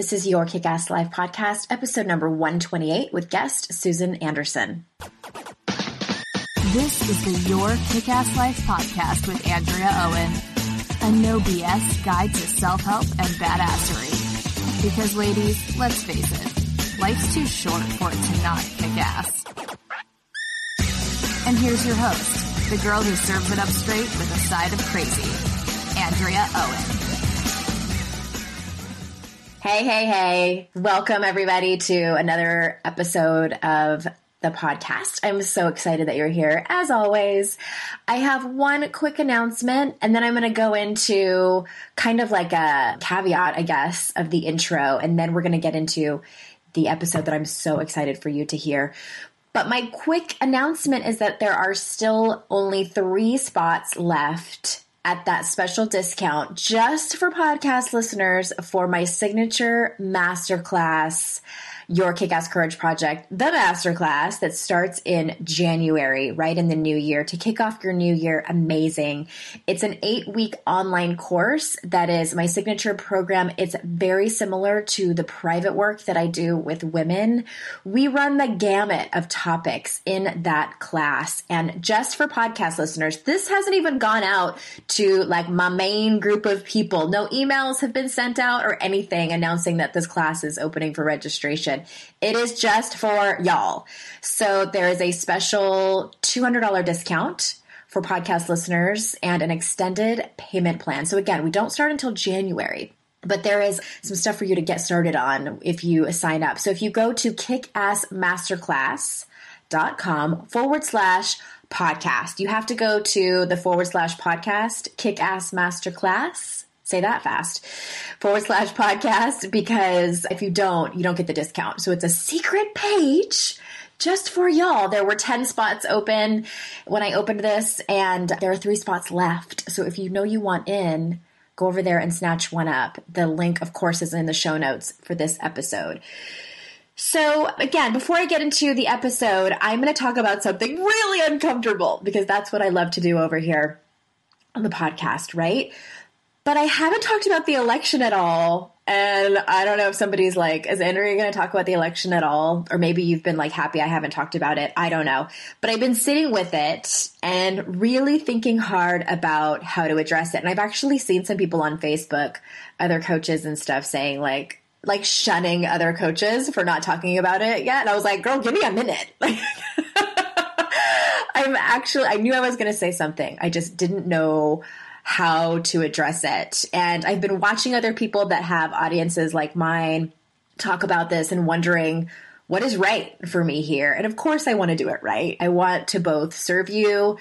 This is your Kick Ass Life podcast, episode number 128 with guest Susan Anderson. This is the Your Kick Ass Life podcast with Andrea Owen, a no BS guide to self help and badassery. Because, ladies, let's face it, life's too short for it to not kick ass. And here's your host, the girl who serves it up straight with a side of crazy, Andrea Owen. Hey, hey, hey. Welcome everybody to another episode of the podcast. I'm so excited that you're here. As always, I have one quick announcement and then I'm going to go into kind of like a caveat, I guess, of the intro. And then we're going to get into the episode that I'm so excited for you to hear. But my quick announcement is that there are still only three spots left at that special discount just for podcast listeners for my signature masterclass your Kick Ass Courage Project, the masterclass that starts in January, right in the new year, to kick off your new year amazing. It's an eight week online course that is my signature program. It's very similar to the private work that I do with women. We run the gamut of topics in that class. And just for podcast listeners, this hasn't even gone out to like my main group of people. No emails have been sent out or anything announcing that this class is opening for registration. It is just for y'all. So there is a special $200 discount for podcast listeners and an extended payment plan. So again, we don't start until January. But there is some stuff for you to get started on if you sign up. So if you go to kickassmasterclass.com forward slash podcast, you have to go to the forward slash podcast, kickass masterclass say that fast forward slash podcast because if you don't, you don't get the discount. So it's a secret page just for y'all. There were 10 spots open when I opened this, and there are three spots left. So if you know you want in, go over there and snatch one up. The link, of course, is in the show notes for this episode. So, again, before I get into the episode, I'm going to talk about something really uncomfortable because that's what I love to do over here on the podcast, right? But I haven't talked about the election at all. And I don't know if somebody's like, is Andrea going to talk about the election at all? Or maybe you've been like happy I haven't talked about it. I don't know. But I've been sitting with it and really thinking hard about how to address it. And I've actually seen some people on Facebook, other coaches and stuff saying like, like shunning other coaches for not talking about it yet. And I was like, girl, give me a minute. I'm actually, I knew I was going to say something. I just didn't know how to address it. And I've been watching other people that have audiences like mine talk about this and wondering what is right for me here. And of course, I want to do it right. I want to both serve you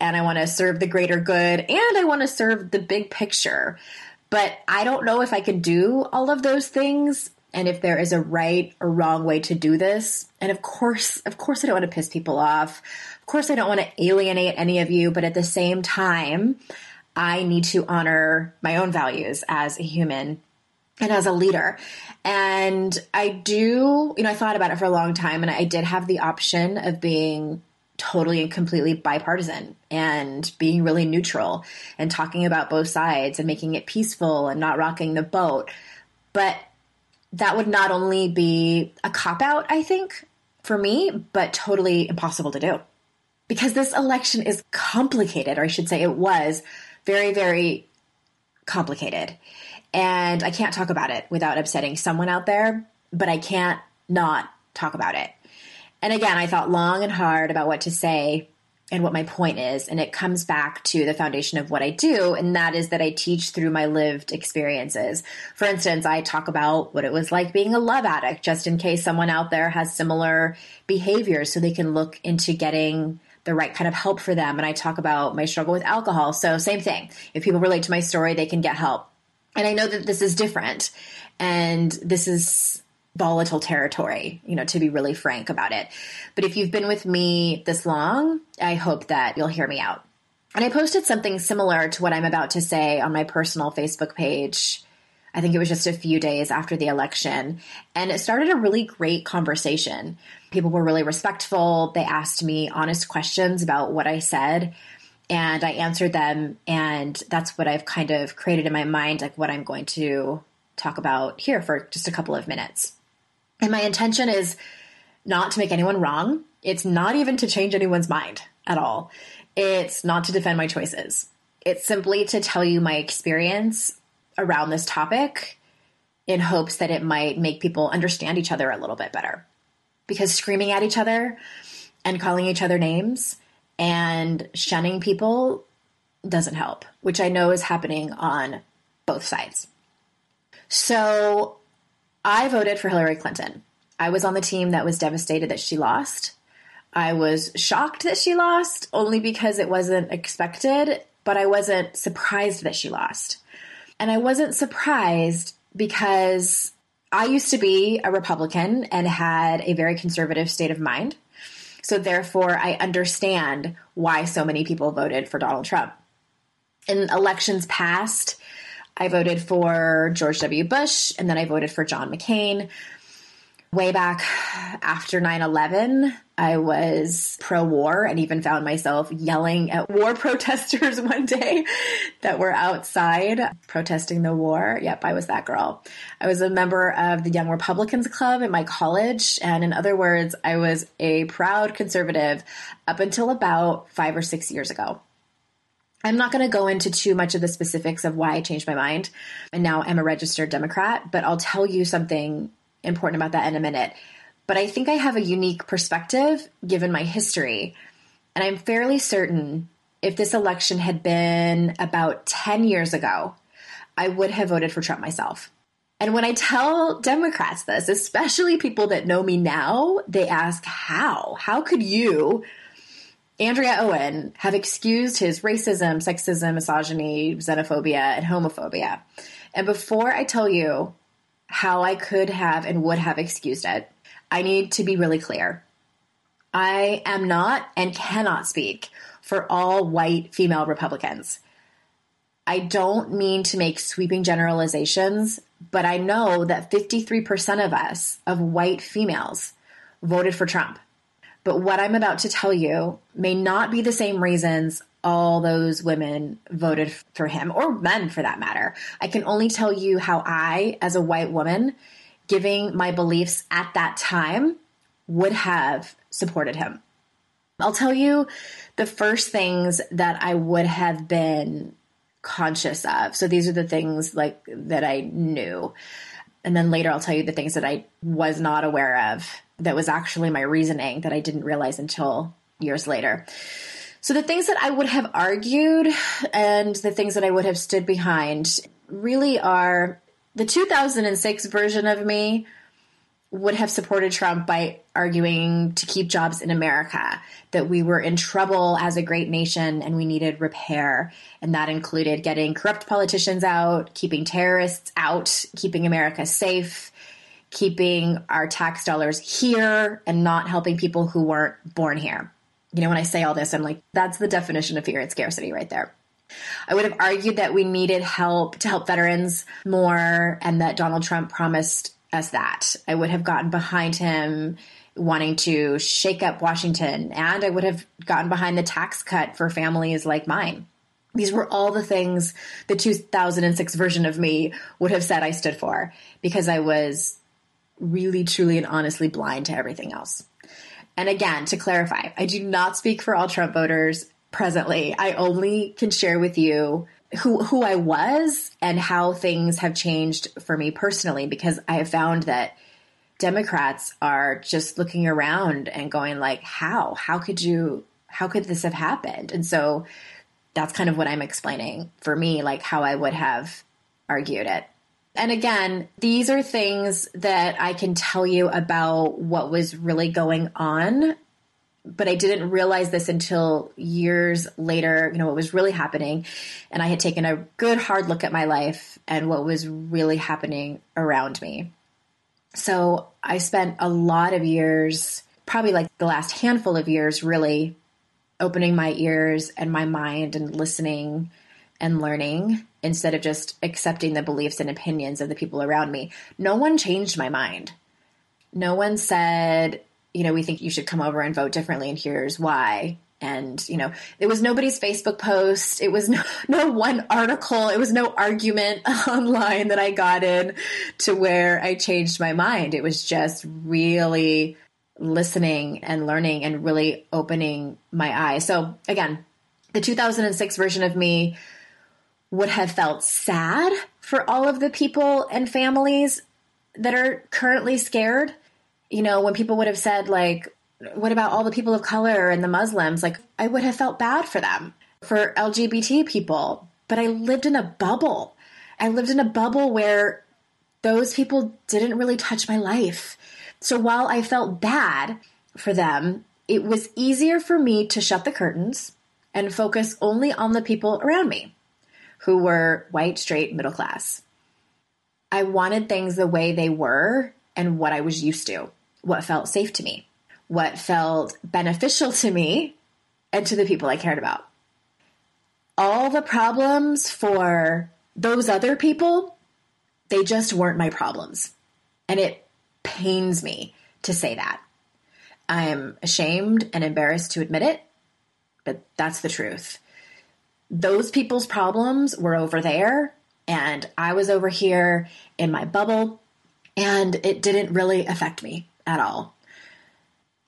and I want to serve the greater good and I want to serve the big picture. But I don't know if I can do all of those things and if there is a right or wrong way to do this. And of course, of course I don't want to piss people off. Of course I don't want to alienate any of you, but at the same time, I need to honor my own values as a human and as a leader. And I do, you know, I thought about it for a long time and I did have the option of being totally and completely bipartisan and being really neutral and talking about both sides and making it peaceful and not rocking the boat. But that would not only be a cop out, I think, for me, but totally impossible to do. because this election is complicated, or I should say it was very, very complicated. And I can't talk about it without upsetting someone out there, but I can't not talk about it. And again, I thought long and hard about what to say and what my point is. And it comes back to the foundation of what I do, and that is that I teach through my lived experiences. For instance, I talk about what it was like being a love addict, just in case someone out there has similar behaviors, so they can look into getting the right kind of help for them. And I talk about my struggle with alcohol. So, same thing. If people relate to my story, they can get help. And I know that this is different. And this is volatile territory, you know, to be really frank about it. But if you've been with me this long, I hope that you'll hear me out. And I posted something similar to what I'm about to say on my personal Facebook page. I think it was just a few days after the election. And it started a really great conversation. People were really respectful. They asked me honest questions about what I said. And I answered them. And that's what I've kind of created in my mind, like what I'm going to talk about here for just a couple of minutes. And my intention is not to make anyone wrong. It's not even to change anyone's mind at all. It's not to defend my choices. It's simply to tell you my experience around this topic in hopes that it might make people understand each other a little bit better. Because screaming at each other and calling each other names and shunning people doesn't help, which I know is happening on both sides. So I voted for Hillary Clinton. I was on the team that was devastated that she lost. I was shocked that she lost only because it wasn't expected, but I wasn't surprised that she lost. And I wasn't surprised because I used to be a Republican and had a very conservative state of mind. So therefore, I understand why so many people voted for Donald Trump. In elections past, I voted for George W. Bush and then I voted for John McCain. Way back after 9 11, I was pro war and even found myself yelling at war protesters one day that were outside protesting the war. Yep, I was that girl. I was a member of the Young Republicans Club at my college. And in other words, I was a proud conservative up until about five or six years ago. I'm not going to go into too much of the specifics of why I changed my mind. And now I'm a registered Democrat, but I'll tell you something important about that in a minute. But I think I have a unique perspective given my history. And I'm fairly certain if this election had been about 10 years ago, I would have voted for Trump myself. And when I tell Democrats this, especially people that know me now, they ask, How? How could you Andrea Owen have excused his racism, sexism, misogyny, xenophobia, and homophobia. And before I tell you how I could have and would have excused it, I need to be really clear. I am not and cannot speak for all white female Republicans. I don't mean to make sweeping generalizations, but I know that 53% of us, of white females, voted for Trump. But what I'm about to tell you may not be the same reasons all those women voted for him, or men for that matter. I can only tell you how I, as a white woman, giving my beliefs at that time, would have supported him. I'll tell you the first things that I would have been conscious of. So these are the things like that I knew. And then later I'll tell you the things that I was not aware of that was actually my reasoning that I didn't realize until years later. So the things that I would have argued and the things that I would have stood behind really are the 2006 version of me would have supported Trump by arguing to keep jobs in America, that we were in trouble as a great nation and we needed repair. And that included getting corrupt politicians out, keeping terrorists out, keeping America safe, keeping our tax dollars here and not helping people who weren't born here. You know, when I say all this, I'm like, that's the definition of fear and scarcity right there. I would have argued that we needed help to help veterans more and that Donald Trump promised us that. I would have gotten behind him wanting to shake up Washington and I would have gotten behind the tax cut for families like mine. These were all the things the 2006 version of me would have said I stood for because I was really, truly, and honestly blind to everything else. And again, to clarify, I do not speak for all Trump voters presently. I only can share with you who who I was and how things have changed for me personally because I have found that Democrats are just looking around and going like how how could you how could this have happened? And so that's kind of what I'm explaining for me like how I would have argued it. And again, these are things that I can tell you about what was really going on but I didn't realize this until years later, you know, what was really happening. And I had taken a good hard look at my life and what was really happening around me. So I spent a lot of years, probably like the last handful of years, really opening my ears and my mind and listening and learning instead of just accepting the beliefs and opinions of the people around me. No one changed my mind. No one said, you know, we think you should come over and vote differently, and here's why. And, you know, it was nobody's Facebook post. It was no, no one article. It was no argument online that I got in to where I changed my mind. It was just really listening and learning and really opening my eyes. So again, the 2006 version of me would have felt sad for all of the people and families that are currently scared you know, when people would have said, like, what about all the people of color and the Muslims? Like, I would have felt bad for them, for LGBT people. But I lived in a bubble. I lived in a bubble where those people didn't really touch my life. So while I felt bad for them, it was easier for me to shut the curtains and focus only on the people around me who were white, straight, middle class. I wanted things the way they were and what I was used to what felt safe to me, what felt beneficial to me and to the people I cared about. All the problems for those other people, they just weren't my problems. And it pains me to say that. I'm ashamed and embarrassed to admit it, but that's the truth. Those people's problems were over there, and I was over here in my bubble, and it didn't really affect me at all.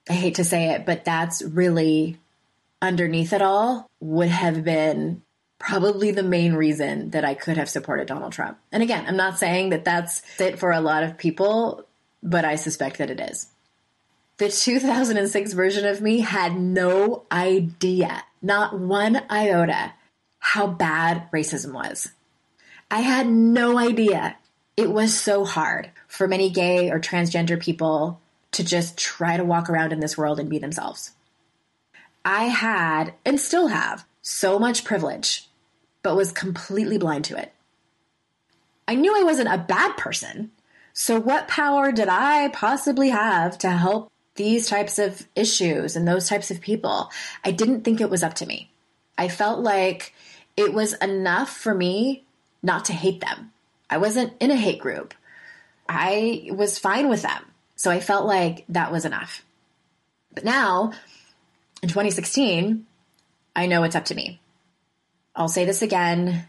I hate to say it, but that's really underneath it all would have been probably the main reason that I could have supported Donald Trump. And again, I'm not saying that that's it for a lot of people, but I suspect that it is. The 2006 version of me had no idea, not one iota, how bad racism was. I had no idea. It was so hard for many gay or transgender people to just try to walk around in this world and be themselves. I had, and still have, so much privilege, but was completely blind to it. I knew I wasn't a bad person, so what power did I possibly have to help these types of issues and those types of people? I didn't think it was up to me. I felt like it was enough for me not to hate them. I wasn't in a hate group. I was fine with them. So I felt like that was enough. But now, in 2016, I know it's up to me. I'll say this again.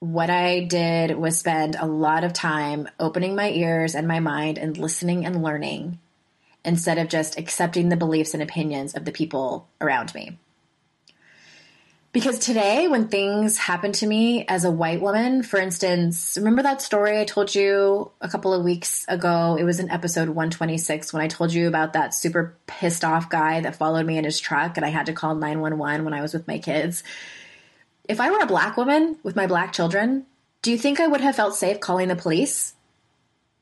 What I did was spend a lot of time opening my ears and my mind and listening and learning instead of just accepting the beliefs and opinions of the people around me. Because today, when things happen to me as a white woman, for instance, remember that story I told you a couple of weeks ago? It was in episode 126 when I told you about that super pissed off guy that followed me in his truck and I had to call 911 when I was with my kids. If I were a black woman with my black children, do you think I would have felt safe calling the police?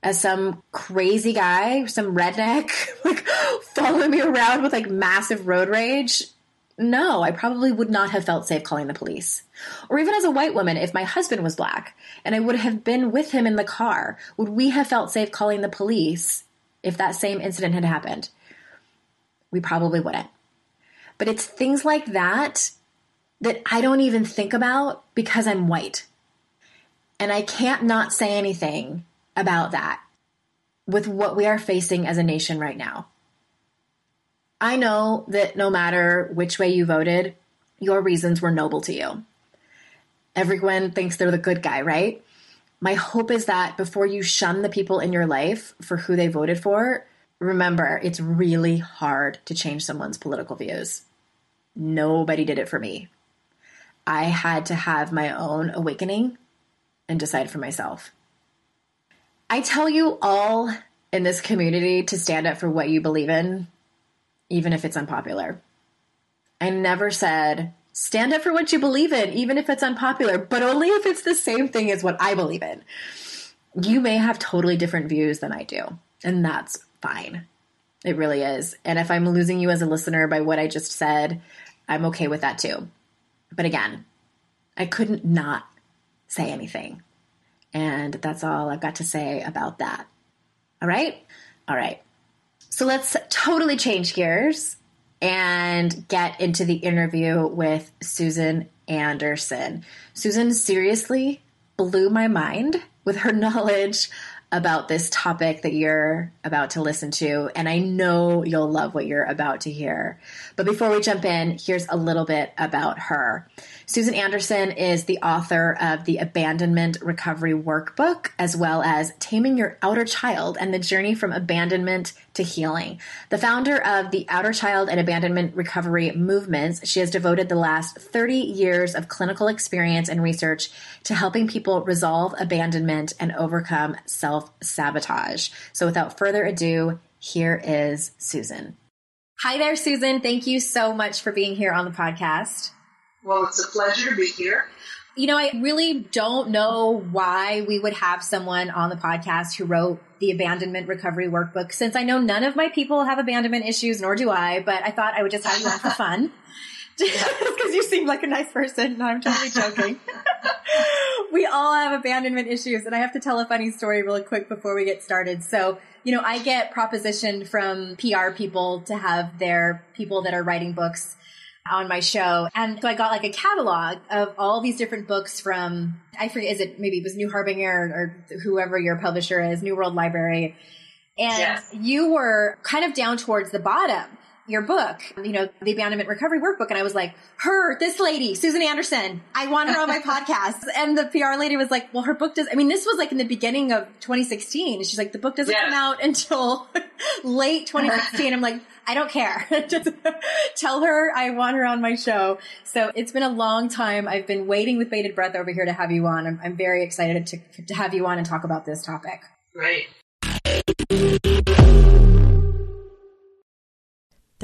As some crazy guy, some redneck, like following me around with like massive road rage no, I probably would not have felt safe calling the police. Or even as a white woman, if my husband was black and I would have been with him in the car, would we have felt safe calling the police if that same incident had happened? We probably wouldn't. But it's things like that that I don't even think about because I'm white. And I can't not say anything about that with what we are facing as a nation right now. I know that no matter which way you voted, your reasons were noble to you. Everyone thinks they're the good guy, right? My hope is that before you shun the people in your life for who they voted for, remember, it's really hard to change someone's political views. Nobody did it for me. I had to have my own awakening and decide for myself. I tell you all in this community to stand up for what you believe in, even if it's unpopular. I never said, stand up for what you believe in, even if it's unpopular, but only if it's the same thing as what I believe in. You may have totally different views than I do, and that's fine. It really is. And if I'm losing you as a listener by what I just said, I'm okay with that too. But again, I couldn't not say anything. And that's all I've got to say about that. All right? All right. So let's totally change gears and get into the interview with Susan Anderson. Susan seriously blew my mind with her knowledge about this topic that you're about to listen to, and I know you'll love what you're about to hear. But before we jump in, here's a little bit about her. Susan Anderson is the author of the Abandonment Recovery Workbook, as well as Taming Your Outer Child and the Journey from Abandonment to Healing. The founder of the Outer Child and Abandonment Recovery movements, she has devoted the last 30 years of clinical experience and research to helping people resolve abandonment and overcome self sabotage. So without further ado, here is Susan. Hi there, Susan. Thank you so much for being here on the podcast. Well, it's a pleasure to be here. You know, I really don't know why we would have someone on the podcast who wrote the abandonment recovery workbook since I know none of my people have abandonment issues, nor do I, but I thought I would just have you on for fun. Because you seem like a nice person. I'm totally joking. we all have abandonment issues, and I have to tell a funny story really quick before we get started. So, you know, I get propositioned from PR people to have their people that are writing books on my show. And so I got like a catalog of all these different books from, I forget, is it maybe it was New Harbinger or, or whoever your publisher is, New World Library. And yes. you were kind of down towards the bottom your book, you know, the abandonment recovery workbook. And I was like, her, this lady, Susan Anderson, I want her on my podcast. And the PR lady was like, well, her book does, I mean, this was like in the beginning of 2016. She's like, the book doesn't come out until late 2016. I'm like, I don't care. Just tell her I want her on my show. So it's been a long time. I've been waiting with bated breath over here to have you on. I'm, I'm very excited to, to have you on and talk about this topic. Great.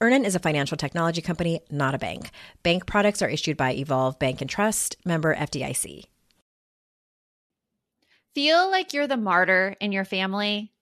Earnin is a financial technology company, not a bank. Bank products are issued by Evolve Bank and Trust, member FDIC. Feel like you're the martyr in your family?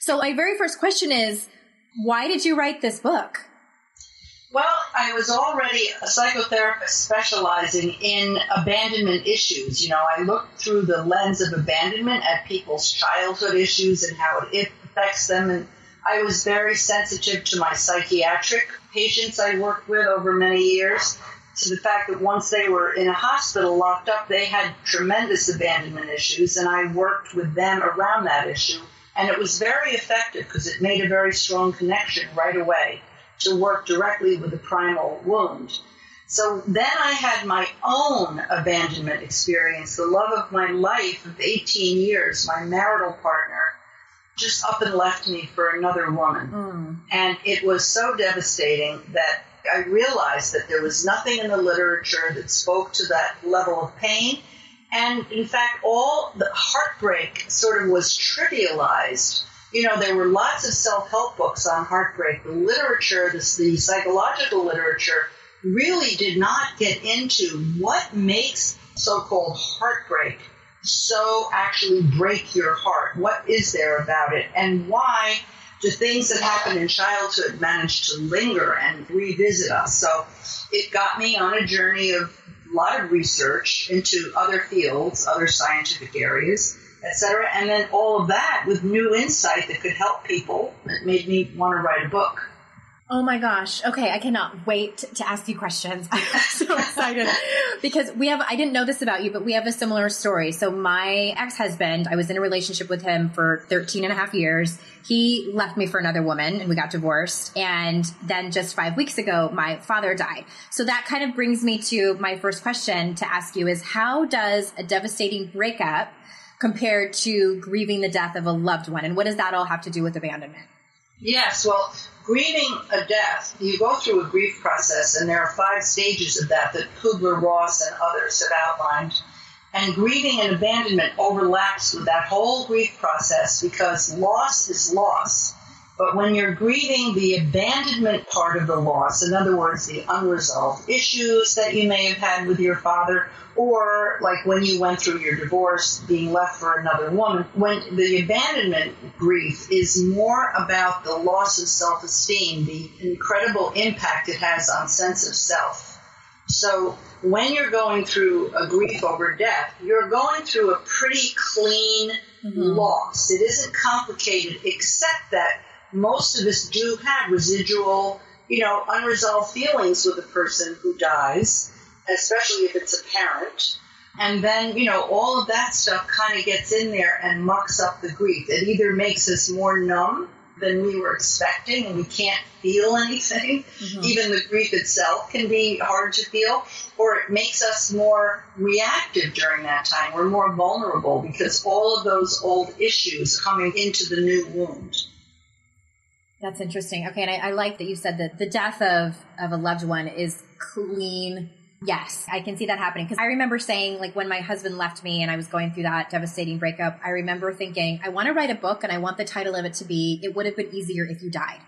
So, my very first question is why did you write this book? Well, I was already a psychotherapist specializing in abandonment issues. You know, I looked through the lens of abandonment at people's childhood issues and how it affects them. And I was very sensitive to my psychiatric patients I worked with over many years to the fact that once they were in a hospital locked up, they had tremendous abandonment issues, and I worked with them around that issue. And it was very effective because it made a very strong connection right away to work directly with the primal wound. So then I had my own abandonment experience, the love of my life of 18 years, my marital partner just up and left me for another woman. Mm. And it was so devastating that I realized that there was nothing in the literature that spoke to that level of pain. And in fact, all the heartbreak sort of was trivialized. You know, there were lots of self help books on heartbreak. The literature, the, the psychological literature, really did not get into what makes so called heartbreak so actually break your heart. What is there about it? And why do things that happen in childhood manage to linger and revisit us? So it got me on a journey of a lot of research into other fields, other scientific areas, etc. And then all of that with new insight that could help people. It made me want to write a book. Oh my gosh. Okay. I cannot wait to ask you questions. I'm so excited because we have, I didn't know this about you, but we have a similar story. So my ex-husband, I was in a relationship with him for 13 and a half years. He left me for another woman and we got divorced. And then just five weeks ago, my father died. So that kind of brings me to my first question to ask you is how does a devastating breakup compare to grieving the death of a loved one? And what does that all have to do with abandonment? Yes, well, grieving a death, you go through a grief process, and there are five stages of that that Kubler Ross and others have outlined. And grieving and abandonment overlaps with that whole grief process because loss is loss. But when you're grieving the abandonment part of the loss, in other words, the unresolved issues that you may have had with your father, or like when you went through your divorce, being left for another woman, when the abandonment grief is more about the loss of self esteem, the incredible impact it has on sense of self. So when you're going through a grief over death, you're going through a pretty clean mm-hmm. loss. It isn't complicated, except that most of us do have residual, you know, unresolved feelings with a person who dies especially if it's a parent. And then, you know, all of that stuff kind of gets in there and mucks up the grief. It either makes us more numb than we were expecting and we can't feel anything. Mm-hmm. Even the grief itself can be hard to feel. Or it makes us more reactive during that time. We're more vulnerable because all of those old issues coming into the new wound. That's interesting. Okay, and I, I like that you said that the death of, of a loved one is clean Yes, I can see that happening. Because I remember saying, like, when my husband left me and I was going through that devastating breakup, I remember thinking, I want to write a book and I want the title of it to be, It Would Have Been Easier If You Died.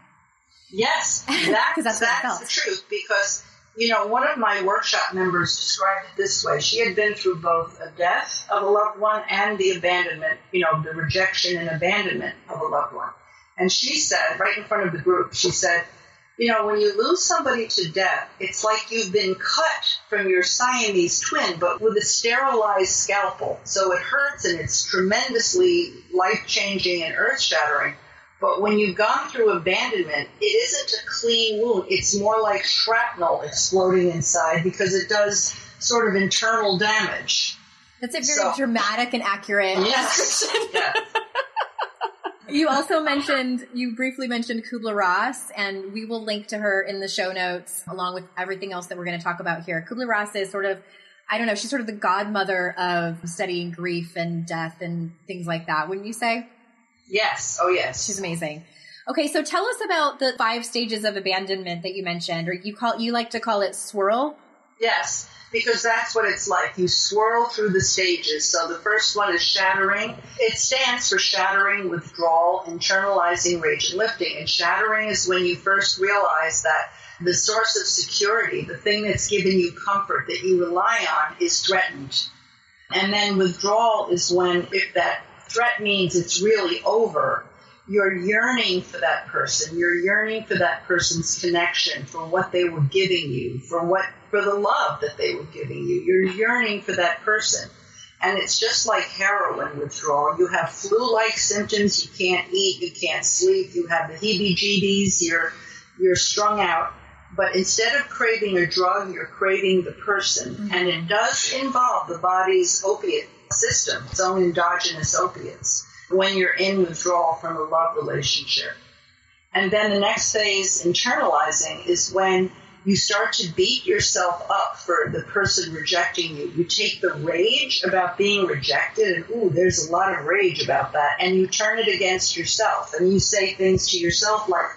Yes, that's, that's, that's the truth. Because, you know, one of my workshop members described it this way. She had been through both a death of a loved one and the abandonment, you know, the rejection and abandonment of a loved one. And she said, right in front of the group, she said, you know, when you lose somebody to death, it's like you've been cut from your Siamese twin, but with a sterilized scalpel. So it hurts and it's tremendously life changing and earth shattering. But when you've gone through abandonment, it isn't a clean wound. It's more like shrapnel exploding inside because it does sort of internal damage. That's a very so, dramatic and accurate. Yes. yeah. You also mentioned, you briefly mentioned Kubler Ross, and we will link to her in the show notes along with everything else that we're going to talk about here. Kubler Ross is sort of, I don't know, she's sort of the godmother of studying grief and death and things like that, wouldn't you say? Yes. Oh, yes. She's amazing. Okay, so tell us about the five stages of abandonment that you mentioned, or you call you like to call it swirl. Yes because that's what it's like. You swirl through the stages. So the first one is shattering. It stands for shattering, withdrawal, internalizing, rage, and lifting. And shattering is when you first realize that the source of security, the thing that's giving you comfort that you rely on, is threatened. And then withdrawal is when, if that threat means it's really over, you're yearning for that person. You're yearning for that person's connection, for what they were giving you, for what, for the love that they were giving you. You're yearning for that person. And it's just like heroin withdrawal. You have flu-like symptoms. You can't eat. You can't sleep. You have the heebie-jeebies. You're, you're strung out. But instead of craving a drug, you're craving the person. Mm-hmm. And it does involve the body's opiate system, its own endogenous opiates when you're in withdrawal from a love relationship. And then the next phase, internalizing, is when you start to beat yourself up for the person rejecting you. You take the rage about being rejected, and ooh, there's a lot of rage about that, and you turn it against yourself. And you say things to yourself like,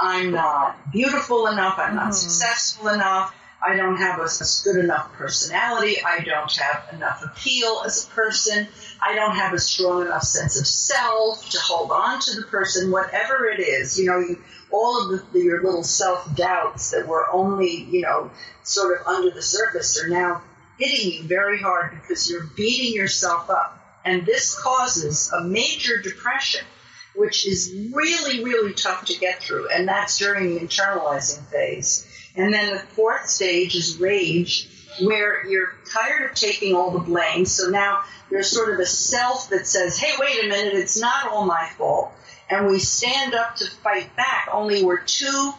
I'm not beautiful enough, I'm not mm-hmm. successful enough, I don't have a, good enough personality. I don't have enough appeal as a person. I don't have a strong enough sense of self to hold on to the person, whatever it is. You know, you, all of the, the, your little self doubts that were only, you know, sort of under the surface are now hitting you very hard because you're beating yourself up. And this causes a major depression, which is really, really tough to get through. And that's during the internalizing phase. And then the fourth stage is rage, where you're tired of taking all the blame. So now there's sort of a self that says, hey, wait a minute, it's not all my fault. And we stand up to fight back, only we're too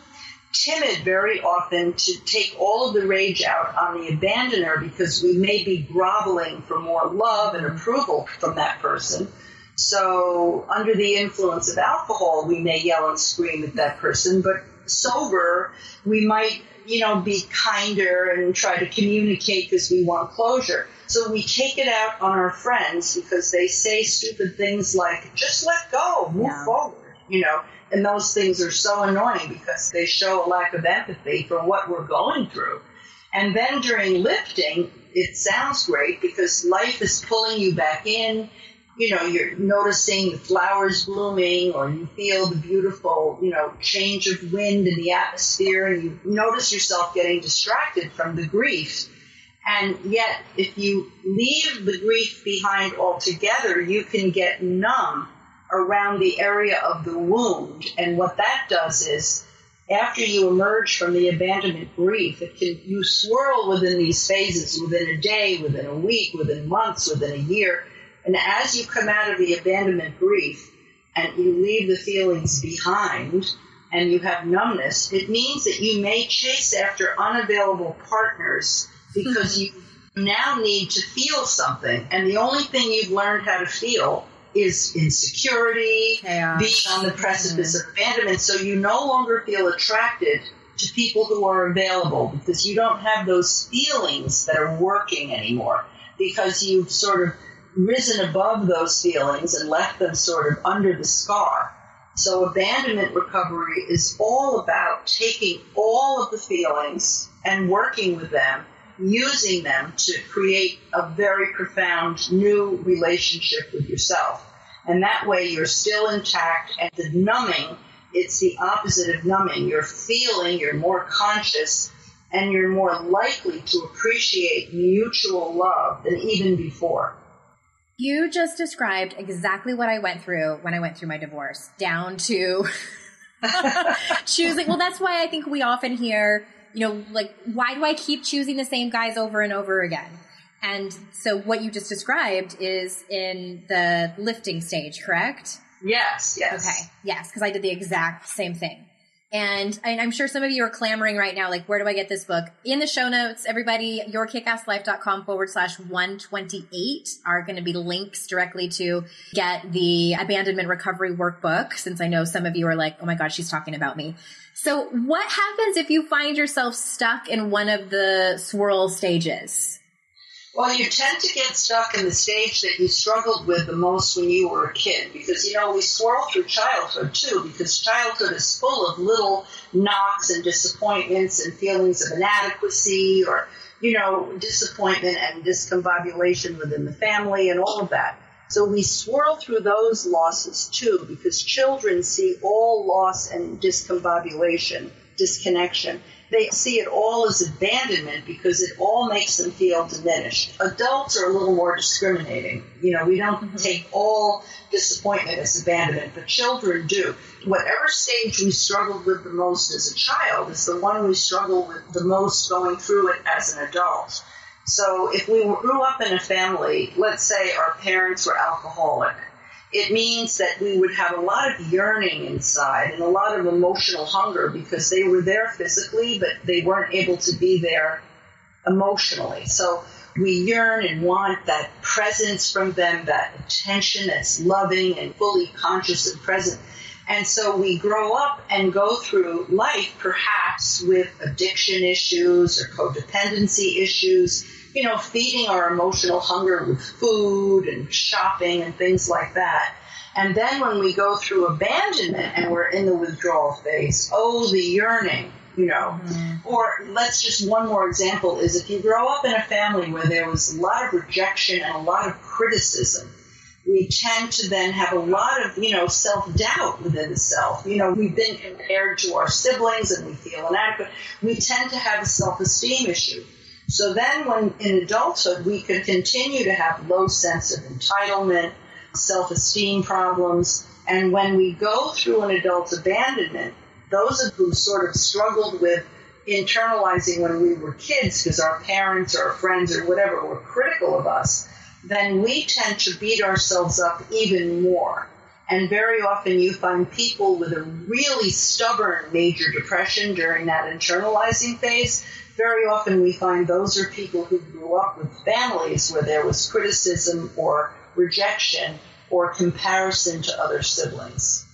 timid very often to take all of the rage out on the abandoner because we may be groveling for more love and approval from that person. So, under the influence of alcohol, we may yell and scream at that person, but sober, we might, you know, be kinder and try to communicate because we want closure. So we take it out on our friends because they say stupid things like, just let go, move yeah. forward, you know. And those things are so annoying because they show a lack of empathy for what we're going through. And then during lifting, it sounds great because life is pulling you back in you know, you're noticing the flowers blooming or you feel the beautiful, you know, change of wind in the atmosphere and you notice yourself getting distracted from the grief. And yet, if you leave the grief behind altogether, you can get numb around the area of the wound. And what that does is, after you emerge from the abandonment grief, it can, you swirl within these phases within a day, within a week, within months, within a year and as you come out of the abandonment grief and you leave the feelings behind and you have numbness, it means that you may chase after unavailable partners because you now need to feel something. And the only thing you've learned how to feel is insecurity, Chaos. being on the precipice mm-hmm. of abandonment. So you no longer feel attracted to people who are available because you don't have those feelings that are working anymore because you've sort of risen above those feelings and left them sort of under the scar. So abandonment recovery is all about taking all of the feelings and working with them, using them to create a very profound new relationship with yourself. And that way you're still intact and the numbing, it's the opposite of numbing. You're feeling, you're more conscious, and you're more likely to appreciate mutual love than even before. You just described exactly what I went through when I went through my divorce, down to choosing. Well, that's why I think we often hear, you know, like, why do I keep choosing the same guys over and over again? And so what you just described is in the lifting stage, correct? Yes, yes. Okay, yes, because I did the exact same thing. And, I'm sure some of you are clamoring right now, like, where do I get this book? In the show notes, everybody, yourkickasslife.com forward slash 128 are going to be links directly to get the abandonment recovery workbook, since I know some of you are like, oh my God, she's talking about me. So what happens if you find yourself stuck in one of the swirl stages? Well, you tend to get stuck in the stage that you struggled with the most when you were a kid because, you know, we swirl through childhood too because childhood is full of little knocks and disappointments and feelings of inadequacy or, you know, disappointment and discombobulation within the family and all of that. So we swirl through those losses too because children see all loss and discombobulation disconnection. They see it all as abandonment because it all makes them feel diminished. Adults are a little more discriminating. You know, we don't mm-hmm. take all disappointment as abandonment, but children do. Whatever stage we struggled with the most as a child is the one we struggle with the most going through it as an adult. So if we grew up in a family, let's say our parents were alcoholic, it means that we would have a lot of yearning inside and a lot of emotional hunger because they were there physically, but they weren't able to be there emotionally. So we yearn and want that presence from them, that attention that's loving and fully conscious and present. And so we grow up and go through life perhaps with addiction issues or codependency issues, you know, feeding our emotional hunger with food and shopping and things like that. And then when we go through abandonment and we're in the withdrawal phase, oh, the yearning, you know. Mm-hmm. Or let's just one more example is if you grow up in a family where there was a lot of rejection and a lot of criticism, we tend to then have a lot of, you know, self doubt within the self. You know, we've been compared to our siblings and we feel inadequate. We tend to have a self esteem issue. So then when in adulthood we could continue to have low sense of entitlement, self esteem problems, and when we go through an adult's abandonment, those of who sort of struggled with internalizing when we were kids because our parents or our friends or whatever were critical of us, then we tend to beat ourselves up even more. And very often you find people with a really stubborn major depression during that internalizing phase. Very often we find those are people who grew up with families where there was criticism or rejection or comparison to other siblings.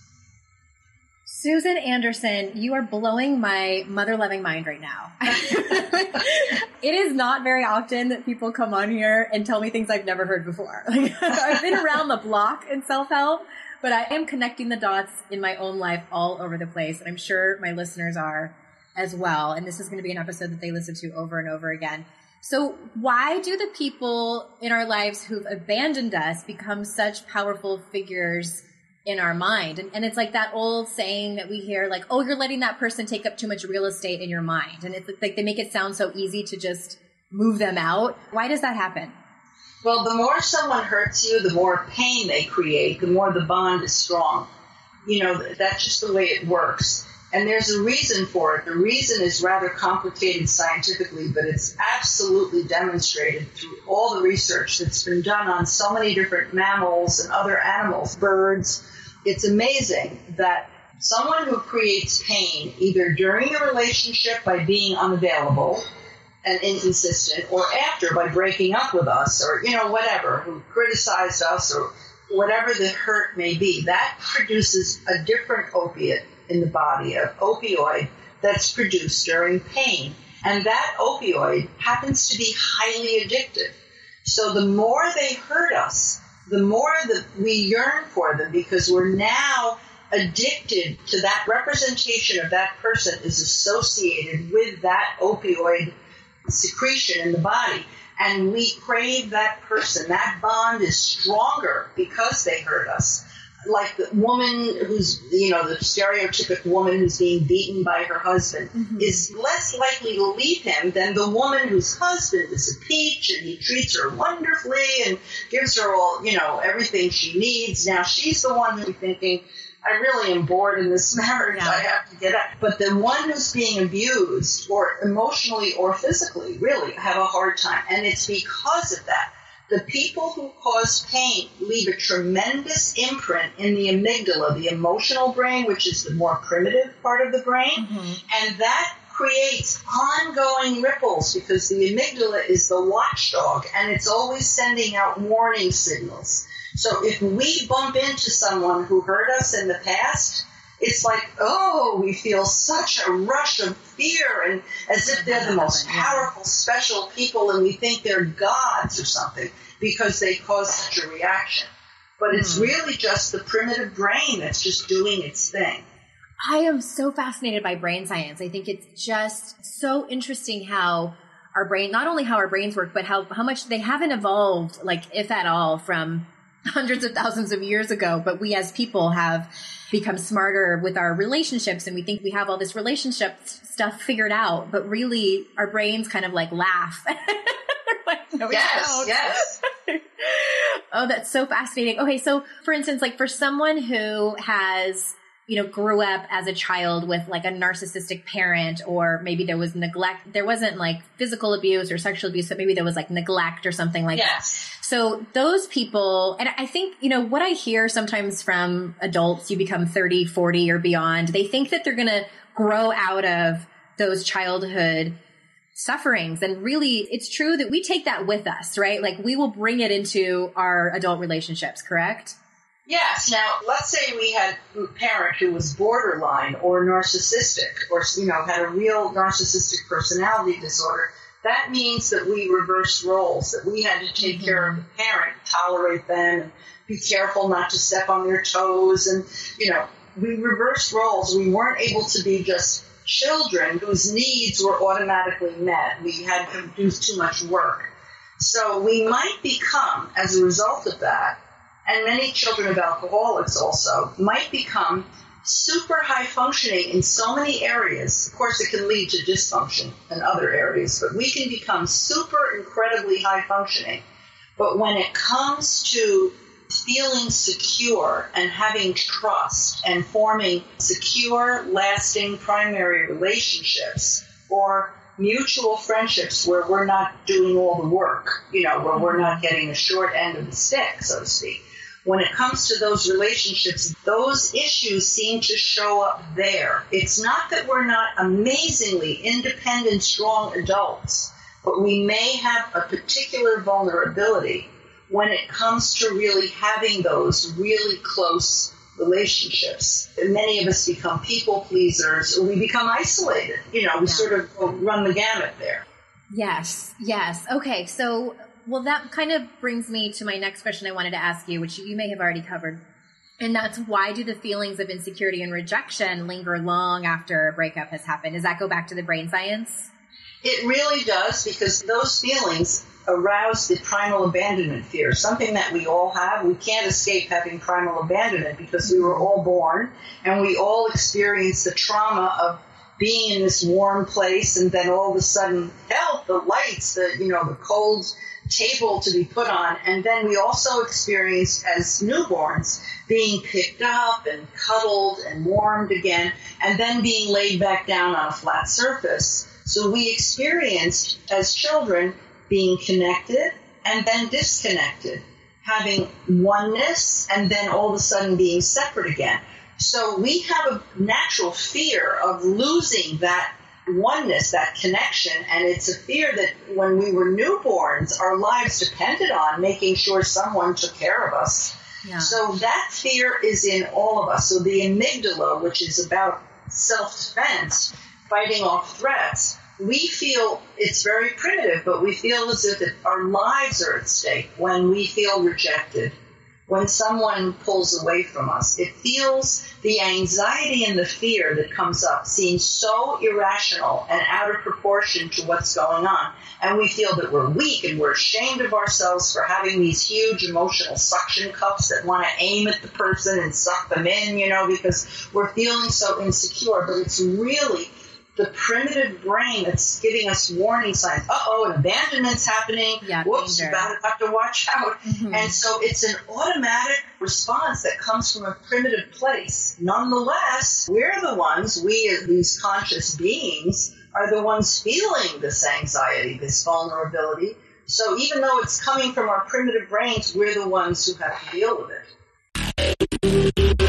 Susan Anderson, you are blowing my mother loving mind right now. it is not very often that people come on here and tell me things I've never heard before. Like, I've been around the block in self help, but I am connecting the dots in my own life all over the place. And I'm sure my listeners are as well. And this is going to be an episode that they listen to over and over again. So why do the people in our lives who've abandoned us become such powerful figures in our mind. And, and it's like that old saying that we hear, like, oh, you're letting that person take up too much real estate in your mind. And it's like they make it sound so easy to just move them out. Why does that happen? Well, the more someone hurts you, the more pain they create, the more the bond is strong. You know, that's just the way it works. And there's a reason for it. The reason is rather complicated scientifically, but it's absolutely demonstrated through all the research that's been done on so many different mammals and other animals, birds, it's amazing that someone who creates pain either during a relationship by being unavailable and inconsistent or after by breaking up with us or you know whatever who criticized us or whatever the hurt may be that produces a different opiate in the body an opioid that's produced during pain and that opioid happens to be highly addictive so the more they hurt us the more that we yearn for them because we're now addicted to that representation of that person is associated with that opioid secretion in the body. And we crave that person. That bond is stronger because they hurt us like the woman who's you know the stereotypic woman who's being beaten by her husband mm-hmm. is less likely to leave him than the woman whose husband is a peach and he treats her wonderfully and gives her all you know everything she needs now she's the one who's thinking I really am bored in this marriage. Yeah. I have to get out. But the one who's being abused, or emotionally or physically, really have a hard time. And it's because of that the people who cause pain leave a tremendous imprint in the amygdala, the emotional brain, which is the more primitive part of the brain. Mm-hmm. And that creates ongoing ripples because the amygdala is the watchdog and it's always sending out warning signals. So if we bump into someone who hurt us in the past, it's like, oh, we feel such a rush of fear and as if they're the most powerful, special people and we think they're gods or something because they cause such a reaction. But it's hmm. really just the primitive brain that's just doing its thing. I am so fascinated by brain science. I think it's just so interesting how our brain, not only how our brains work, but how, how much they haven't evolved, like if at all, from hundreds of thousands of years ago, but we as people have become smarter with our relationships and we think we have all this relationship stuff figured out, but really our brains kind of like laugh. like, no, yes, yes. oh, that's so fascinating. Okay, so for instance, like for someone who has you know, grew up as a child with like a narcissistic parent, or maybe there was neglect. There wasn't like physical abuse or sexual abuse, but maybe there was like neglect or something like yes. that. So those people, and I think, you know, what I hear sometimes from adults, you become 30, 40 or beyond, they think that they're going to grow out of those childhood sufferings. And really, it's true that we take that with us, right? Like we will bring it into our adult relationships, correct? Yes. Now, let's say we had a parent who was borderline or narcissistic or, you know, had a real narcissistic personality disorder. That means that we reversed roles, that we had to take mm-hmm. care of the parent, tolerate them, and be careful not to step on their toes. And, you know, we reversed roles. We weren't able to be just children whose needs were automatically met. We had to do too much work. So we might become, as a result of that, and many children of alcoholics also might become super high functioning in so many areas. Of course, it can lead to dysfunction in other areas, but we can become super incredibly high functioning. But when it comes to feeling secure and having trust and forming secure, lasting primary relationships or mutual friendships where we're not doing all the work, you know, where we're not getting the short end of the stick, so to speak when it comes to those relationships, those issues seem to show up there. It's not that we're not amazingly independent, strong adults, but we may have a particular vulnerability when it comes to really having those really close relationships. Many of us become people pleasers or we become isolated. You know, we yeah. sort of run the gamut there. Yes, yes. Okay, so well, that kind of brings me to my next question I wanted to ask you, which you may have already covered. And that's why do the feelings of insecurity and rejection linger long after a breakup has happened? Does that go back to the brain science? It really does because those feelings arouse the primal abandonment fear, something that we all have. We can't escape having primal abandonment because we were all born and we all experience the trauma of being in this warm place and then all of a sudden, hell, the lights, the, you know, the cold table to be put on. And then we also experienced as newborns being picked up and cuddled and warmed again, and then being laid back down on a flat surface. So we experienced as children being connected and then disconnected, having oneness and then all of a sudden being separate again. So we have a natural fear of losing that oneness, that connection. And it's a fear that when we were newborns, our lives depended on making sure someone took care of us. Yeah. So that fear is in all of us. So the amygdala, which is about self defense, fighting off threats, we feel it's very primitive, but we feel as if it, our lives are at stake when we feel rejected when someone pulls away from us. It feels the anxiety and the fear that comes up seems so irrational and out of proportion to what's going on. And we feel that we're weak and we're ashamed of ourselves for having these huge emotional suction cups that want to aim at the person and suck them in, you know, because we're feeling so insecure. But it's really the primitive brain that's giving us warning signs. Uh oh, an abandonment's happening. Yeah, Whoops, you gotta have to watch out. Mm-hmm. And so it's an automatic response that comes from a primitive place. Nonetheless, we're the ones, we as these conscious beings, are the ones feeling this anxiety, this vulnerability. So even though it's coming from our primitive brains, we're the ones who have to deal with it.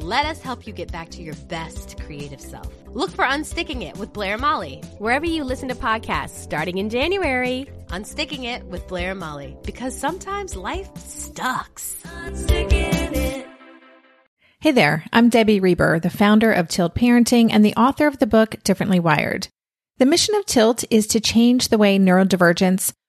Let us help you get back to your best creative self. Look for Unsticking It with Blair and Molly, wherever you listen to podcasts starting in January. Unsticking It with Blair and Molly, because sometimes life sucks. Hey there, I'm Debbie Reber, the founder of Tilt Parenting and the author of the book Differently Wired. The mission of Tilt is to change the way neurodivergence,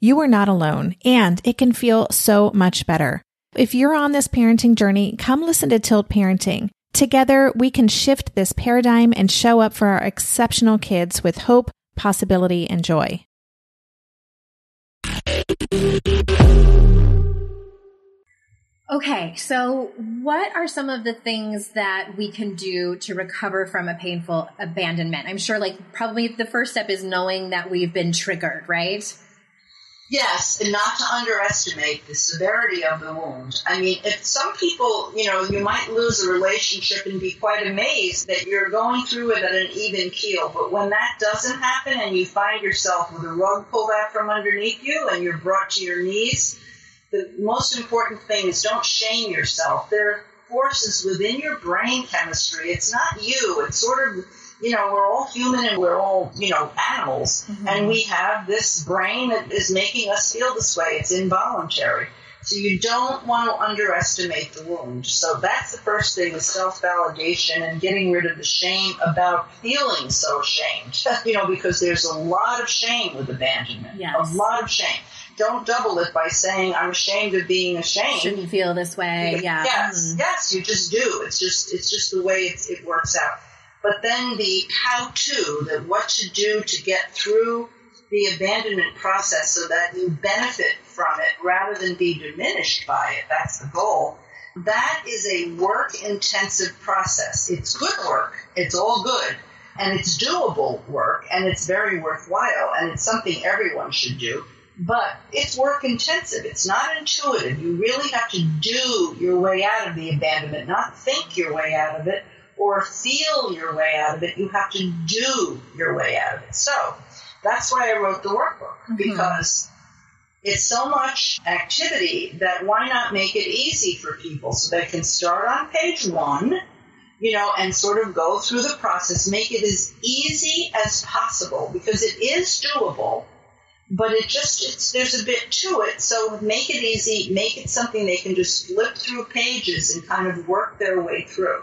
you are not alone, and it can feel so much better. If you're on this parenting journey, come listen to Tilt Parenting. Together, we can shift this paradigm and show up for our exceptional kids with hope, possibility, and joy. Okay, so what are some of the things that we can do to recover from a painful abandonment? I'm sure, like, probably the first step is knowing that we've been triggered, right? Yes, and not to underestimate the severity of the wound. I mean, if some people, you know, you might lose a relationship and be quite amazed that you're going through it at an even keel. But when that doesn't happen and you find yourself with a rug pulled out from underneath you and you're brought to your knees, the most important thing is don't shame yourself. There are forces within your brain chemistry. It's not you. It's sort of you know, we're all human and we're all, you know, animals. Mm-hmm. And we have this brain that is making us feel this way. It's involuntary. So you don't want to underestimate the wound. So that's the first thing is self-validation and getting rid of the shame about feeling so ashamed. you know, because there's a lot of shame with abandonment. Yes. A lot of shame. Don't double it by saying I'm ashamed of being ashamed. Shouldn't feel this way. Yeah. Yes. Mm. Yes. You just do. It's just it's just the way it works out but then the how to, the what to do to get through the abandonment process so that you benefit from it rather than be diminished by it. That's the goal. That is a work intensive process. It's good work. It's all good. And it's doable work and it's very worthwhile and it's something everyone should do. But it's work intensive. It's not intuitive. You really have to do your way out of the abandonment, not think your way out of it or feel your way out of it. You have to do your way out of it. So that's why I wrote the workbook mm-hmm. because it's so much activity that why not make it easy for people so they can start on page one, you know, and sort of go through the process, make it as easy as possible because it is doable. But it just, it's, there's a bit to it. So make it easy, make it something they can just flip through pages and kind of work their way through.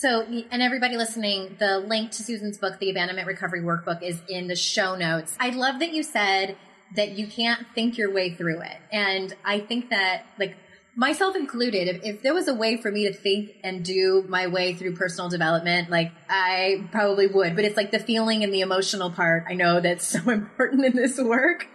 So, and everybody listening, the link to Susan's book, The Abandonment Recovery Workbook, is in the show notes. I love that you said that you can't think your way through it. And I think that, like, myself included, if, if, there was a way for me to think and do my way through personal development, like I probably would. But it's like the feeling and the emotional part. I know that's so important in this work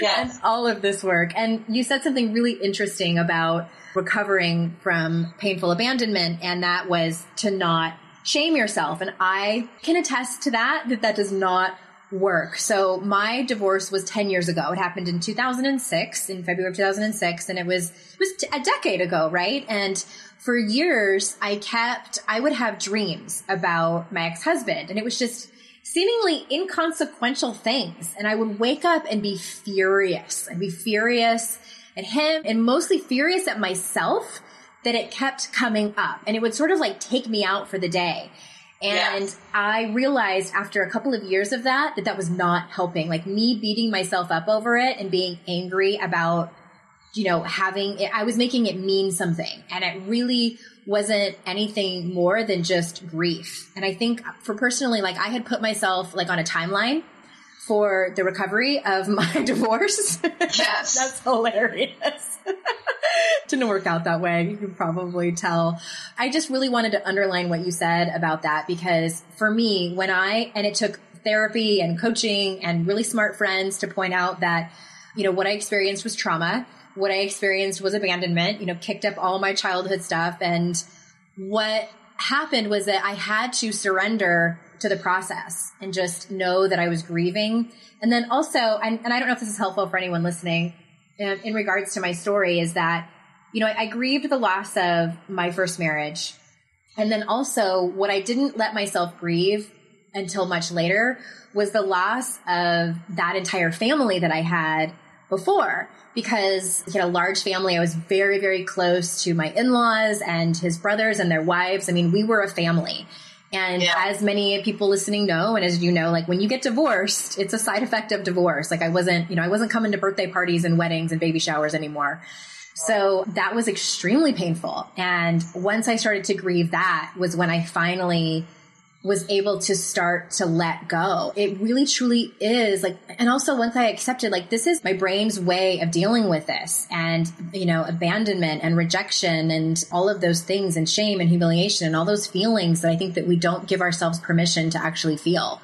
yes. and all of this work. And you said something really interesting about recovering from painful abandonment, and that was to not shame yourself. And I can attest to that, that that does not work. So my divorce was 10 years ago. It happened in 2006, in February of 2006, and it was, it was a decade ago, right? And for years, I kept, I would have dreams about my ex-husband, and it was just seemingly inconsequential things. And I would wake up and be furious. I'd be furious at him and mostly furious at myself that it kept coming up and it would sort of like take me out for the day. And yes. I realized after a couple of years of that, that that was not helping. Like me beating myself up over it and being angry about you know, having it, I was making it mean something and it really wasn't anything more than just grief. And I think for personally, like I had put myself like on a timeline for the recovery of my divorce. Yes. That's hilarious. Didn't work out that way. You can probably tell. I just really wanted to underline what you said about that because for me, when I, and it took therapy and coaching and really smart friends to point out that, you know, what I experienced was trauma. What I experienced was abandonment, you know, kicked up all my childhood stuff. And what happened was that I had to surrender to the process and just know that I was grieving. And then also, and, and I don't know if this is helpful for anyone listening in, in regards to my story, is that, you know, I, I grieved the loss of my first marriage. And then also, what I didn't let myself grieve until much later was the loss of that entire family that I had before because he had a large family. I was very, very close to my in-laws and his brothers and their wives. I mean, we were a family. And Yeah. as many people listening know, and as you know, like when you get divorced, it's a side effect of divorce. Like I wasn't, you know, I wasn't coming to birthday parties and weddings and baby showers anymore. So that was extremely painful. And once I started to grieve that was when I finally was able to start to let go. It really truly is like, and also once I accepted, like, this is my brain's way of dealing with this and, you know, abandonment and rejection and all of those things and shame and humiliation and all those feelings that I think that we don't give ourselves permission to actually feel.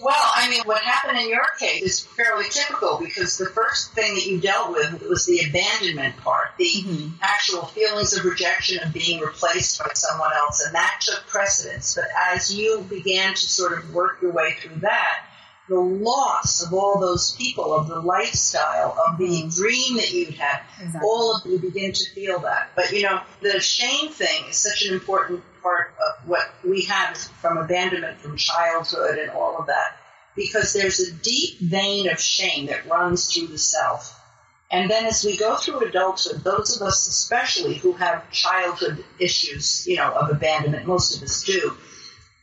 Well, I mean, what happened in your case is fairly typical because the first thing that you dealt with was the abandonment part, the mm-hmm. actual feelings of rejection of being replaced by someone else, and that took precedence. But as you began to sort of work your way through that, the loss of all those people, of the lifestyle, of the mm-hmm. dream that you'd had, Exactly. all of you begin to feel that. But you know, the shame thing is such an important part of what we have from abandonment from childhood and all of that, because there's a deep vein of shame that runs through the self. And then as we go through adulthood, those of us especially who have childhood issues, you know, of abandonment, most of us do,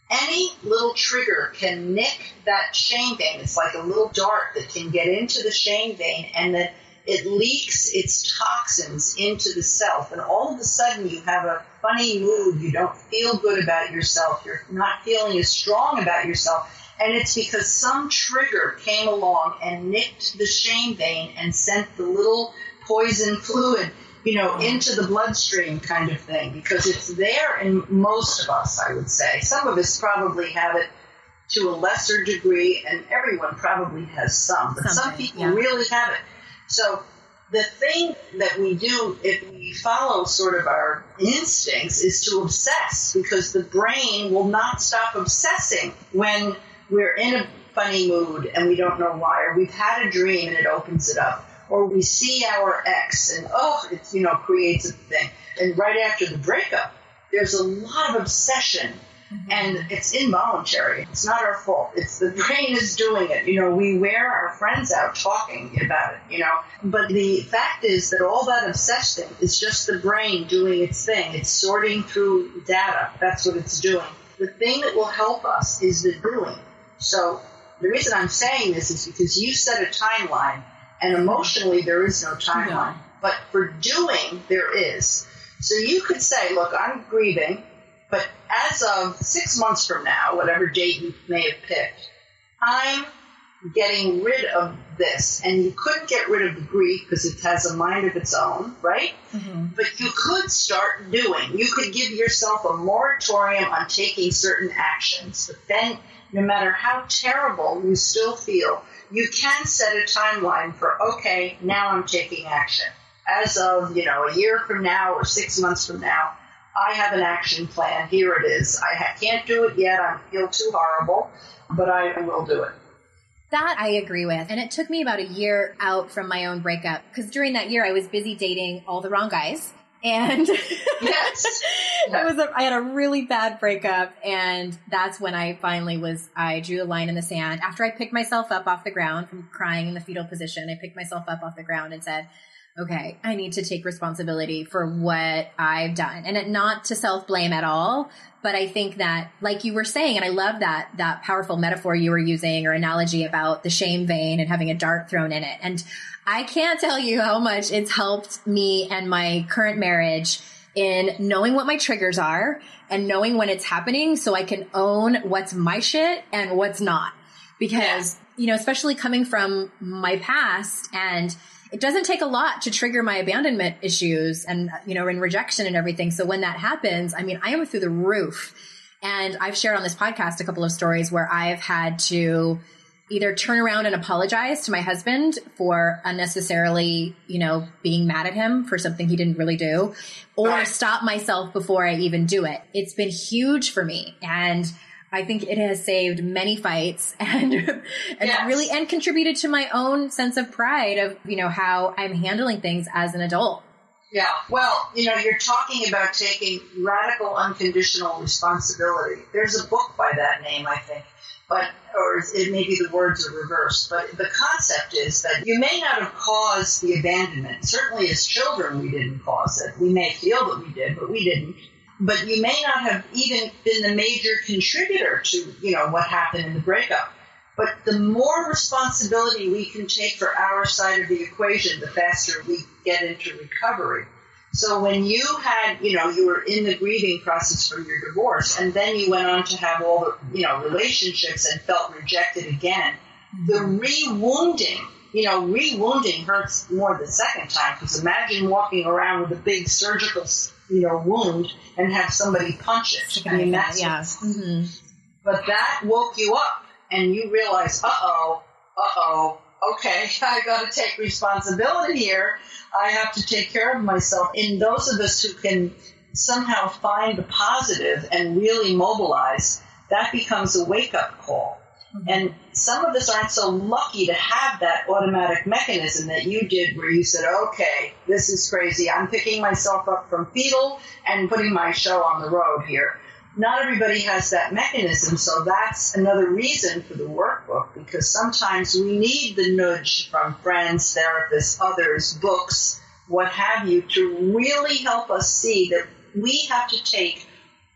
any little trigger can nick that shame vein. It's like a little dart that can get into the shame vein and then it leaks its toxins into the self. And all of a sudden you have a funny mood. You don't feel good about yourself. You're not feeling as strong about yourself. And it's because some trigger came along and nicked the shame vein and sent the little poison fluid you know, into the bloodstream kind of thing because it's there in most of us, I would say. Some of us probably have it to a lesser degree, and everyone probably has some, but some people yeah. really have it. So the thing that we do if we follow sort of our instincts is to obsess because the brain will not stop obsessing when we're in a funny mood and we don't know why, or we've had a dream and it opens it up, or we see our ex and oh, it you know creates a thing. And right after the breakup, there's a lot of obsession. Mm-hmm. And it's involuntary. It's not our fault. It's the brain is doing it. You know, we wear our friends out talking about it, you know. But the fact is that all that obsessing is just the brain doing its thing. It's sorting through data. That's what it's doing. The thing that will help us is the doing. So the reason I'm saying this is because you set a timeline, and emotionally there is no timeline. But for doing, there is. So you could say, look, I'm grieving, but as of six months from now, whatever date you may have picked, I'm getting rid of this. And you couldn't get rid of the grief because it has a mind of its own, right? Mm-hmm. But you could start doing. You could give yourself a moratorium on taking certain actions. But then, no matter how terrible you still feel, you can set a timeline for, okay, now I'm taking action. As of, you know, a year from now or six months from now, I have an action plan. Here it is. I ha- can't do it yet. I feel too horrible, but I will do it. That I agree with. And it took me about a year out from my own breakup because during that year I was busy dating all the wrong guys. And Yes. I was a, I had a really bad breakup and that's when I finally was I drew a line in the sand. After I picked myself up off the ground from crying in the fetal position, I picked myself up off the ground and said, okay, I need to take responsibility for what I've done and not to self blame at all. But I think that, like you were saying, and I love that, that powerful metaphor you were using or analogy about the shame vein and having a dart thrown in it. And I can't tell you how much it's helped me and my current marriage in knowing what my triggers are and knowing when it's happening so I can own what's my shit and what's not. Because, yeah. you know, especially coming from my past and it doesn't take a lot to trigger my abandonment issues and, you know, in rejection and everything. So when that happens, I mean, I am through the roof. And I've shared on this podcast a couple of stories where I've had to either turn around and apologize to my husband for unnecessarily, you know, being mad at him for something he didn't really do or stop myself before I even do it. It's been huge for me. And I think it has saved many fights and, and yes. really, and contributed to my own sense of pride of, you know, how I'm handling things as an adult. Yeah. Well, you know, you're talking about taking radical unconditional responsibility. There's a book by that name, I think. But, or it maybe the words are reversed, but the concept is that you may not have caused the abandonment. Certainly as children, we didn't cause it. We may feel that we did, but we didn't but you may not have even been the major contributor to, you know, what happened in the breakup. But the more responsibility we can take for our side of the equation, the faster we get into recovery. So when you had, you know, you were in the grieving process for your divorce and then you went on to have all the, you know, relationships and felt rejected again, the re-wounding, you know, re-wounding hurts more the second time because imagine walking around with a big surgical you know, wound and have somebody punch it. I mean, that's yeah. Mm-hmm. But that woke you up, and you realize, uh oh, uh oh, okay, I got to take responsibility here. I have to take care of myself. And those of us who can somehow find the positive and really mobilize, that becomes a wake up call. Mm-hmm. And some of us aren't so lucky to have that automatic mechanism that you did where you said, okay, this is crazy. I'm picking myself up from fetal and putting my show on the road here. Not everybody has that mechanism, so that's another reason for the workbook because sometimes we need the nudge from friends, therapists, others, books, what have you, to really help us see that we have to take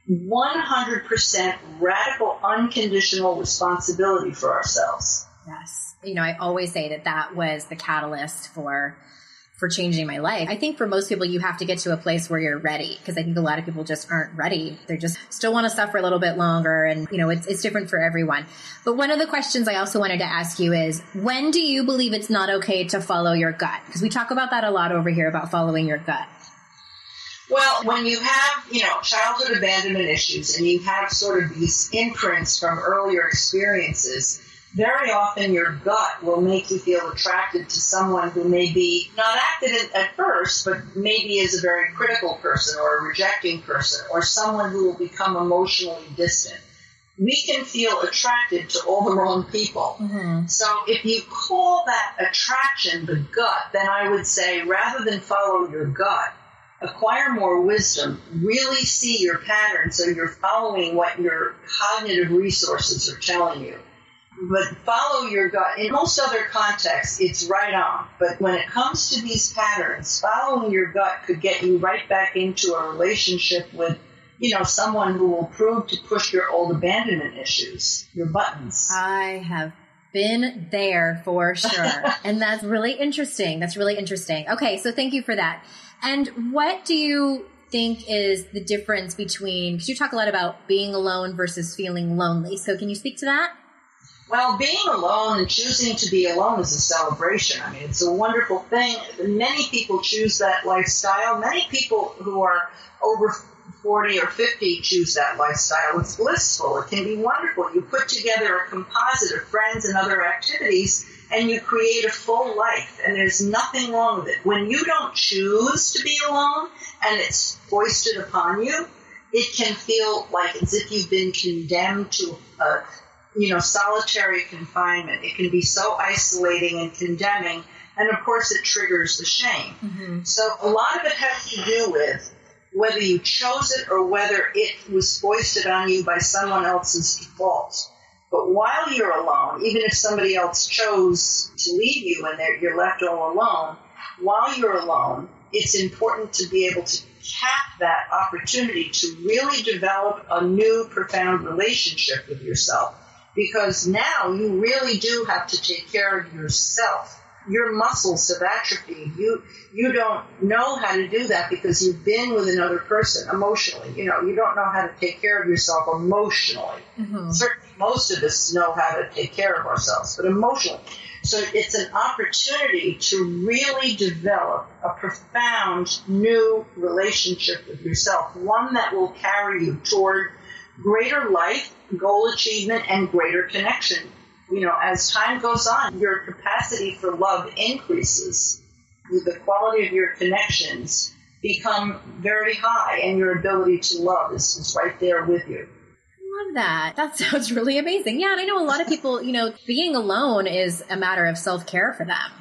100% radical, unconditional responsibility for ourselves. Yes. You know, I always say that that was the catalyst for for changing my life. I think for most people, you have to get to a place where you're ready because I think a lot of people just aren't ready. They just still want to suffer a little bit longer. And, you know, it's, it's different for everyone. But one of the questions I also wanted to ask you is when do you believe it's not okay to follow your gut? Because we talk about that a lot over here about following your gut. Well, when you have, you know, childhood abandonment issues and you have sort of these imprints from earlier experiences, very often your gut will make you feel attracted to someone who may be not acted at first, but maybe is a very critical person or a rejecting person or someone who will become emotionally distant. We can feel attracted to all the wrong people. Mm-hmm. So if you call that attraction the gut, then I would say rather than follow your gut, acquire more wisdom, really see your pattern so you're following what your cognitive resources are telling you. But follow your gut. In most other contexts, it's right on. But when it comes to these patterns, following your gut could get you right back into a relationship with, you know, someone who will prove to push your old abandonment issues, your buttons. I have been there for sure. and that's really interesting. That's really interesting. Okay, so thank you for that. And what do you think is the difference between, because you talk a lot about being alone versus feeling lonely. So can you speak to that? Well, being alone and choosing to be alone is a celebration. I mean, it's a wonderful thing. Many people choose that lifestyle. Many people who are over 40 or 50 choose that lifestyle. It's blissful. It can be wonderful. You put together a composite of friends and other activities and you create a full life and there's nothing wrong with it. When you don't choose to be alone and it's foisted upon you, it can feel like as if you've been condemned to a, you know, solitary confinement. It can be so isolating and condemning. And of course it triggers the shame. Mm-hmm. So a lot of it has to do with whether you chose it or whether it was foisted on you by someone else's default. But while you're alone, even if somebody else chose to leave you and you're left all alone, while you're alone, it's important to be able to cap that opportunity to really develop a new profound relationship with yourself. Because now you really do have to take care of yourself. Your muscles have atrophied. You you don't know how to do that because you've been with another person emotionally. You know, you don't know how to take care of yourself emotionally. Mm-hmm. Certainly most of us know how to take care of ourselves, but emotionally. So it's an opportunity to really develop a profound new relationship with yourself, one that will carry you toward greater life, goal achievement, and greater connection. You know, as time goes on, your capacity for love increases. The quality of your connections become very high, and your ability to love is, is right there with you love that. That sounds really amazing. Yeah, and I know a lot of people, you know, being alone is a matter of self care for them.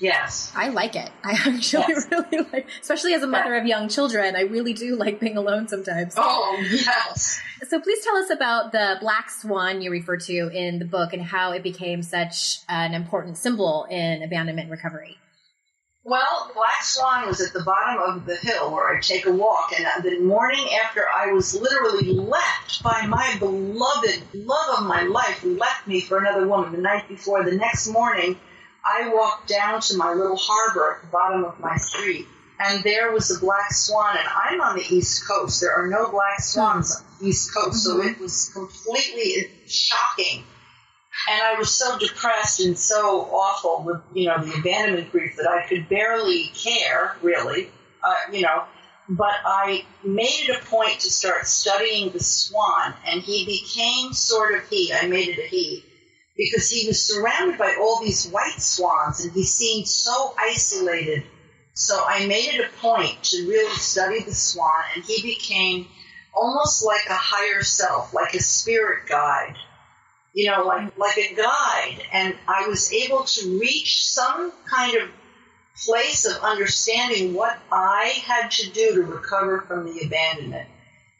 Yes. I like it. I actually yes. really like, especially as a mother of young children, I really do like being alone sometimes. Oh, yes. So please tell us about the black swan you refer to in the book and how it became such an important symbol in abandonment recovery. Well, Black Swan was at the bottom of the hill where I take a walk, and the morning after I was literally left by my beloved love of my life, who left me for another woman the night before, the next morning, I walked down to my little harbor at the bottom of my street, and there was a black swan, and I'm on the East Coast. There are no black swans on the East Coast, so mm-hmm. it was completely shocking and I was so depressed and so awful with you know the abandonment grief that I could barely care really, uh, you know. But I made it a point to start studying the swan, and he became sort of he. I made it a he because he was surrounded by all these white swans, and he seemed so isolated. So I made it a point to really study the swan, and he became almost like a higher self, like a spirit guide you know, like, like a guide. And I was able to reach some kind of place of understanding what I had to do to recover from the abandonment.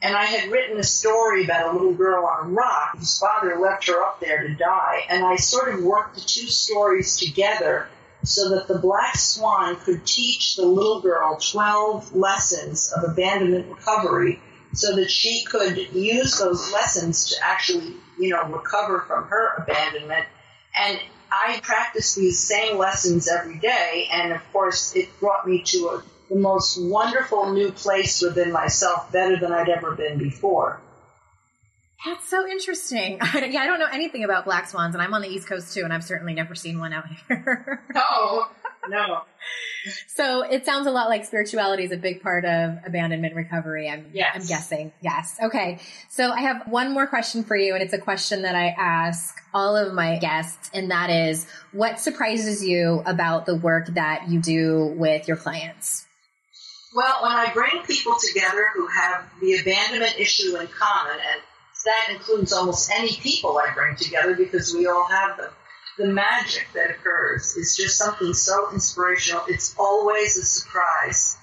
And I had written a story about a little girl on a rock whose father left her up there to die. And I sort of worked the two stories together so that the black swan could teach the little girl 12 lessons of abandonment recovery so that she could use those lessons to actually you know, recover from her abandonment. And I practiced these same lessons every day. And of course, it brought me to a, the most wonderful new place within myself, better than I'd ever been before. That's so interesting. yeah, I don't know anything about black swans, and I'm on the East Coast too, and I've certainly never seen one out here. no, no. So it sounds a lot like spirituality is a big part of abandonment recovery. I'm, yes. I'm guessing. Yes. Okay. So I have one more question for you, and it's a question that I ask all of my guests, and that is, what surprises you about the work that you do with your clients? Well, when I bring people together who have the abandonment issue in common, and that includes almost any people I bring together because we all have them the magic that occurs is just something so inspirational. It's always a surprise.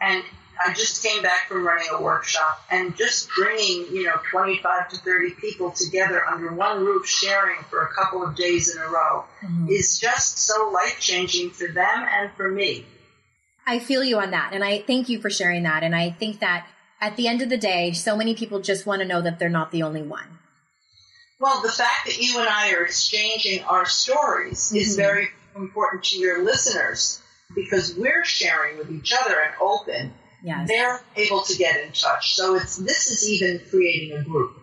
And I just came back from running a workshop and just bringing, you know, 25 to 30 people together under one roof sharing for a couple of days in a row mm-hmm. is just so life changing for them and for me. I feel you on that. And I thank you for sharing that. And I think that at the end of the day, so many people just want to know that they're not the only one. Well, the fact that you and I are exchanging our stories mm-hmm. is very important to your listeners because we're sharing with each other and open. Yes. They're able to get in touch. So it's this is even creating a group.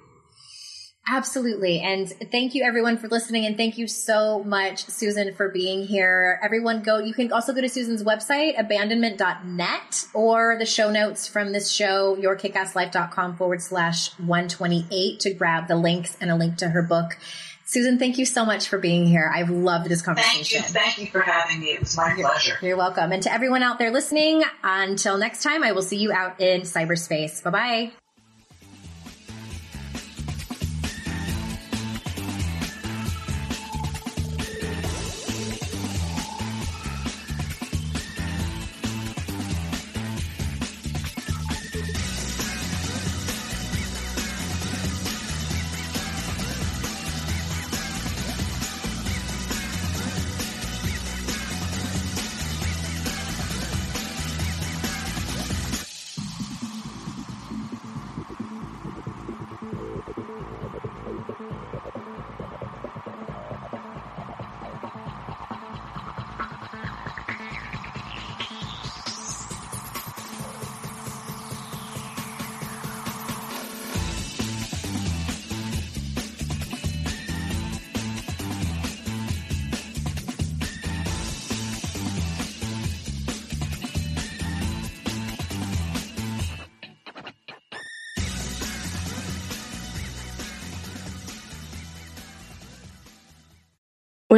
Absolutely. And thank you everyone for listening. And thank you so much, Susan, for being here. Everyone go, you can also go to Susan's website, abandonment.net, or the show notes from this show, yourkickasslife.com forward slash 128 to grab the links and a link to her book. Susan, thank you so much for being here. I've loved this conversation. Thank you. Thank you for having me. It was my pleasure. You're welcome. And to everyone out there listening, until next time, I will see you out in cyberspace. Bye bye.